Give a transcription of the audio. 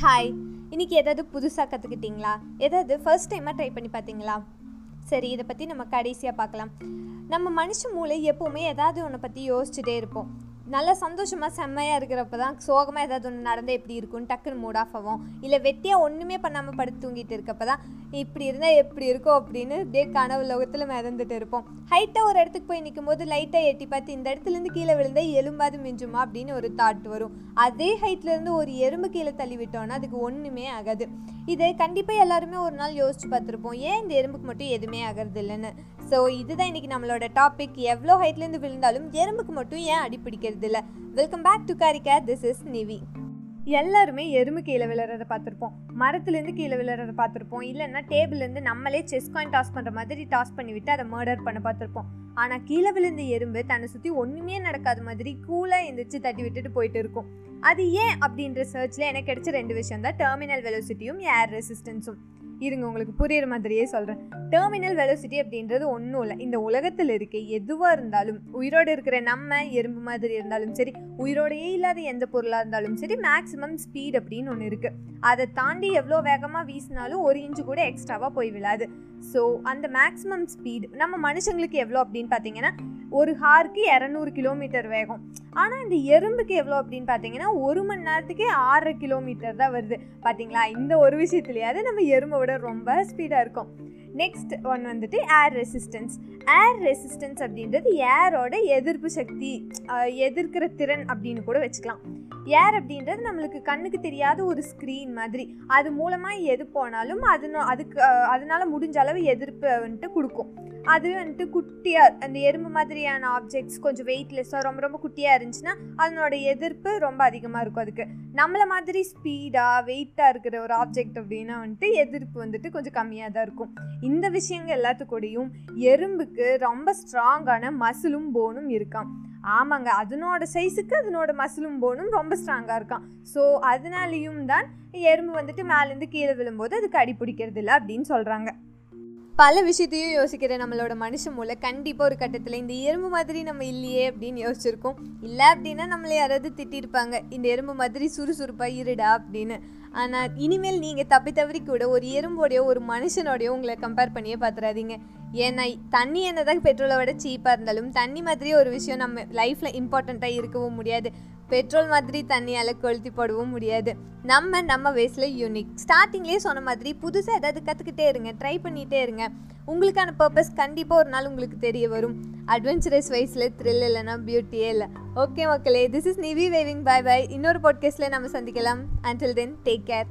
Hi இன்னைக்கு ஏதாவது புதுசாக கற்றுக்கிட்டீங்களா ஏதாவது ஃபர்ஸ்ட் டைமாக ட்ரை பண்ணி பார்த்தீங்களா? சரி இதை பற்றி நம்ம கடைசியாக பார்க்கலாம். நம்ம மனுஷ மூளை எப்போவுமே ஏதாவது ஒன்றை பற்றி யோசிச்சுட்டே இருப்போம். நல்லா சந்தோஷமாக செம்மையாக இருக்கிறப்ப தான் சோகமாக ஏதாவது ஒன்று நடந்தால் எப்படி இருக்கும்னு டக்குன்னு மூட் ஆஃப் ஆகும். இல்லை வெட்டியாக ஒன்றுமே பண்ணாமல் படுத்து தூங்கிட்டு இருக்கப்ப தான் இப்படி இருந்தால் எப்படி இருக்கும் அப்படின்னு அப்படியே கனவு லோகத்தில் மிதந்துட்டு இருப்போம். ஹைட்டாக ஒரு இடத்துக்கு போய் நிற்கும் போது லைட்டாக எட்டி பார்த்து இந்த இடத்துலேருந்து கீழே விழுந்தால் எலும்பாது மிஞ்சுமா அப்படின்னு ஒரு தாட் வரும். அதே ஹைட்லேருந்து ஒரு எறும்பு கீழே தள்ளி விட்டோன்னா அதுக்கு ஒன்றுமே ஆகாது. இதை கண்டிப்பாக எல்லாருமே ஒரு நாள் யோசிச்சு பார்த்துருப்போம். ஏன் இந்த எறும்புக்கு மட்டும் எதுவுமே ஆகிறது இல்லைன்னு ஸோ இதுதான் இன்றைக்கி நம்மளோட டாபிக் எவ்வளோ ஹைட்லேருந்து விழுந்தாலும் எறும்புக்கு மட்டும் ஏன் அடி பிடிக்கிறது இல்லை? Welcome back to Karika this is Nivi எல்லாருமே எறும்பு கீழே விழுறத பார்த்துருப்போம். மரத்துலேருந்து கீழே விழுறத பார்த்துருப்போம். இல்லைன்னா டேபிள்லேருந்து நம்மளே செஸ் காயின் டாஸ் பண்ணுற மாதிரி டாஸ் பண்ணிவிட்டு அதை மர்டர் பண்ண பார்த்துருப்போம். ஆனால் கீழே விழுந்த எறும்பு தன்னை சுற்றி ஒன்றுமே நடக்காத மாதிரி கூலாக எந்திரிச்சு தட்டி விட்டுட்டு போயிட்டு இருக்கும். அது ஏன் அப்படின்ற சர்ச்சில் எனக்கு கிடைச்ச ரெண்டு விஷயம் தான் டெர்மினல் வெலோசிட்டியும் ஏர் ரெசிஸ்டன்ஸும் இருங்க உங்களுக்கு புரியுற மாதிரியே சொல்கிறேன் டெர்மினல் வெலோசிட்டி அப்படின்றது ஒன்றும் இல்லை. இந்த உலகத்தில் இருக்க எதுவாக இருந்தாலும் உயிரோடு இருக்கிற நம்ம எறும்பு மாதிரி இருந்தாலும் சரி உயிரோடையே இல்லாத எந்த பொருளாக இருந்தாலும் சரி மேக்ஸிமம் ஸ்பீட் அப்படின்னு ஒன்று இருக்குது அதை தாண்டி எவ்வளோ வேகமாக வீசினாலும் ஒரு இன்ச்சு கூட எக்ஸ்ட்ராவாக போய் விழாது. ஸோ அந்த மேக்ஸிமம் ஸ்பீடு நம்ம மனுஷங்களுக்கு எவ்வளோ அப்படின்னு பார்த்தீங்கன்னா ஒரு ஹார்க்கு இரநூறு கிலோமீட்டர் வேகம். ஆனால் இந்த எறும்புக்கு எவ்வளோ அப்படின்னு பார்த்தீங்கன்னா ஒரு மணி நேரத்துக்கே ஆறரை கிலோமீட்டர் தான் வருது. பார்த்தீங்களா இந்த ஒரு விஷயத்துலையாவது நம்ம எறும்பை விட ரொம்ப ஸ்பீடாக இருக்கும். நெக்ஸ்ட் ஒன் வந்துட்டு ஏர் ரெசிஸ்டன்ஸ் ஏர் ரெசிஸ்டன்ஸ் அப்படின்றது ஏரோட எதிர்ப்பு சக்தி எதிர்க்கிற திறன் அப்படின்னு கூட வச்சுக்கலாம். ஏர் அப்படின்றது நம்மளுக்கு கண்ணுக்கு தெரியாத ஒரு ஸ்க்ரீன் மாதிரி. அது மூலமாக எது போனாலும் அது அதுக்கு அதனால் முடிஞ்ச அளவு எதிர்ப்பு வந்துட்டு கொடுக்கும். அது வந்துட்டு குட்டியாக அந்த எறும்பு மாதிரியான ஆப்ஜெக்ட்ஸ் கொஞ்சம் வெயிட்லெஸ்ஸாக ரொம்ப ரொம்ப குட்டியாக இருந்துச்சுன்னா அதனோட எதிர்ப்பு ரொம்ப அதிகமாக இருக்கும் அதுக்கு. நம்மளை மாதிரி ஸ்பீடாக வெயிட்டாக இருக்கிற ஒரு ஆப்ஜெக்ட் அப்படின்னா வந்துட்டு எதிர்ப்பு வந்துட்டு கொஞ்சம் கம்மியாக தான் இருக்கும். இந்த விஷயங்கள் எல்லாத்துக்கூடையும் எறும்புக்கு ரொம்ப ஸ்ட்ராங்கான மசிலும் போனும் இருக்கான் ஆமாங்க அதனோட சைஸுக்கு அதனோட மசிலும் போனும் ரொம்ப ஸ்ட்ராங்காக இருக்கான் ஸோ அதனாலேயும் தான் எறும்பு வந்துட்டு மேலேருந்து கீழே விழும்போது அதுக்கு அடி பிடிக்கிறது இல்லை அப்படின்னு சொல்கிறாங்க பல விஷயத்தையும் யோசிக்கிற நம்மளோட மனுஷ மூளை கண்டிப்பாக ஒரு கட்டத்தில் இந்த எறும்பு மாதிரி நம்ம இல்லையே அப்படின்னு யோசிச்சிருக்கோம். இல்லை அப்படின்னா நம்மளை யாராவது திட்டிருப்பாங்க. இந்த எறும்பு மாதிரி சுறுசுறுப்பாக இருடா அப்படின்னு. ஆனால் இனிமேல் நீங்கள் தப்பி தவறி கூட ஒரு எறும்போடையோ ஒரு மனுஷனோடையோ உங்களை கம்பேர் பண்ணியே பார்த்துறாதீங்க. ஏன்னா தண்ணி என்னதான் பெட்ரோலை விட சீப்பாக இருந்தாலும் தண்ணி மாதிரி ஒரு விஷயம் நம்ம லைஃப்பில் இம்பார்ட்டண்ட்டாக இருக்கவும் முடியாது. பெட்ரோல் மாதிரி தண்ணியால் கொளுத்தி போடவும் முடியாது. நம்ம நம்ம வயசில் யூனிக் ஸ்டார்டிங்லேயே சொன்ன மாதிரி புதுசாக ஏதாவது கற்றுக்கிட்டே இருங்க ட்ரை பண்ணிகிட்டே இருங்க. உங்களுக்கான பர்பஸ் கண்டிப்பாக ஒரு நாள் உங்களுக்கு தெரிய வரும். அட்வென்ச்சரஸ் வயசில் த்ரில் இல்லைனா பியூட்டியே இல்லை. ஓகே மக்களே this is Nivi waving bye bye இன்னொரு பாட்காஸ்ட்டில் நம்ம சந்திக்கலாம். Until then take care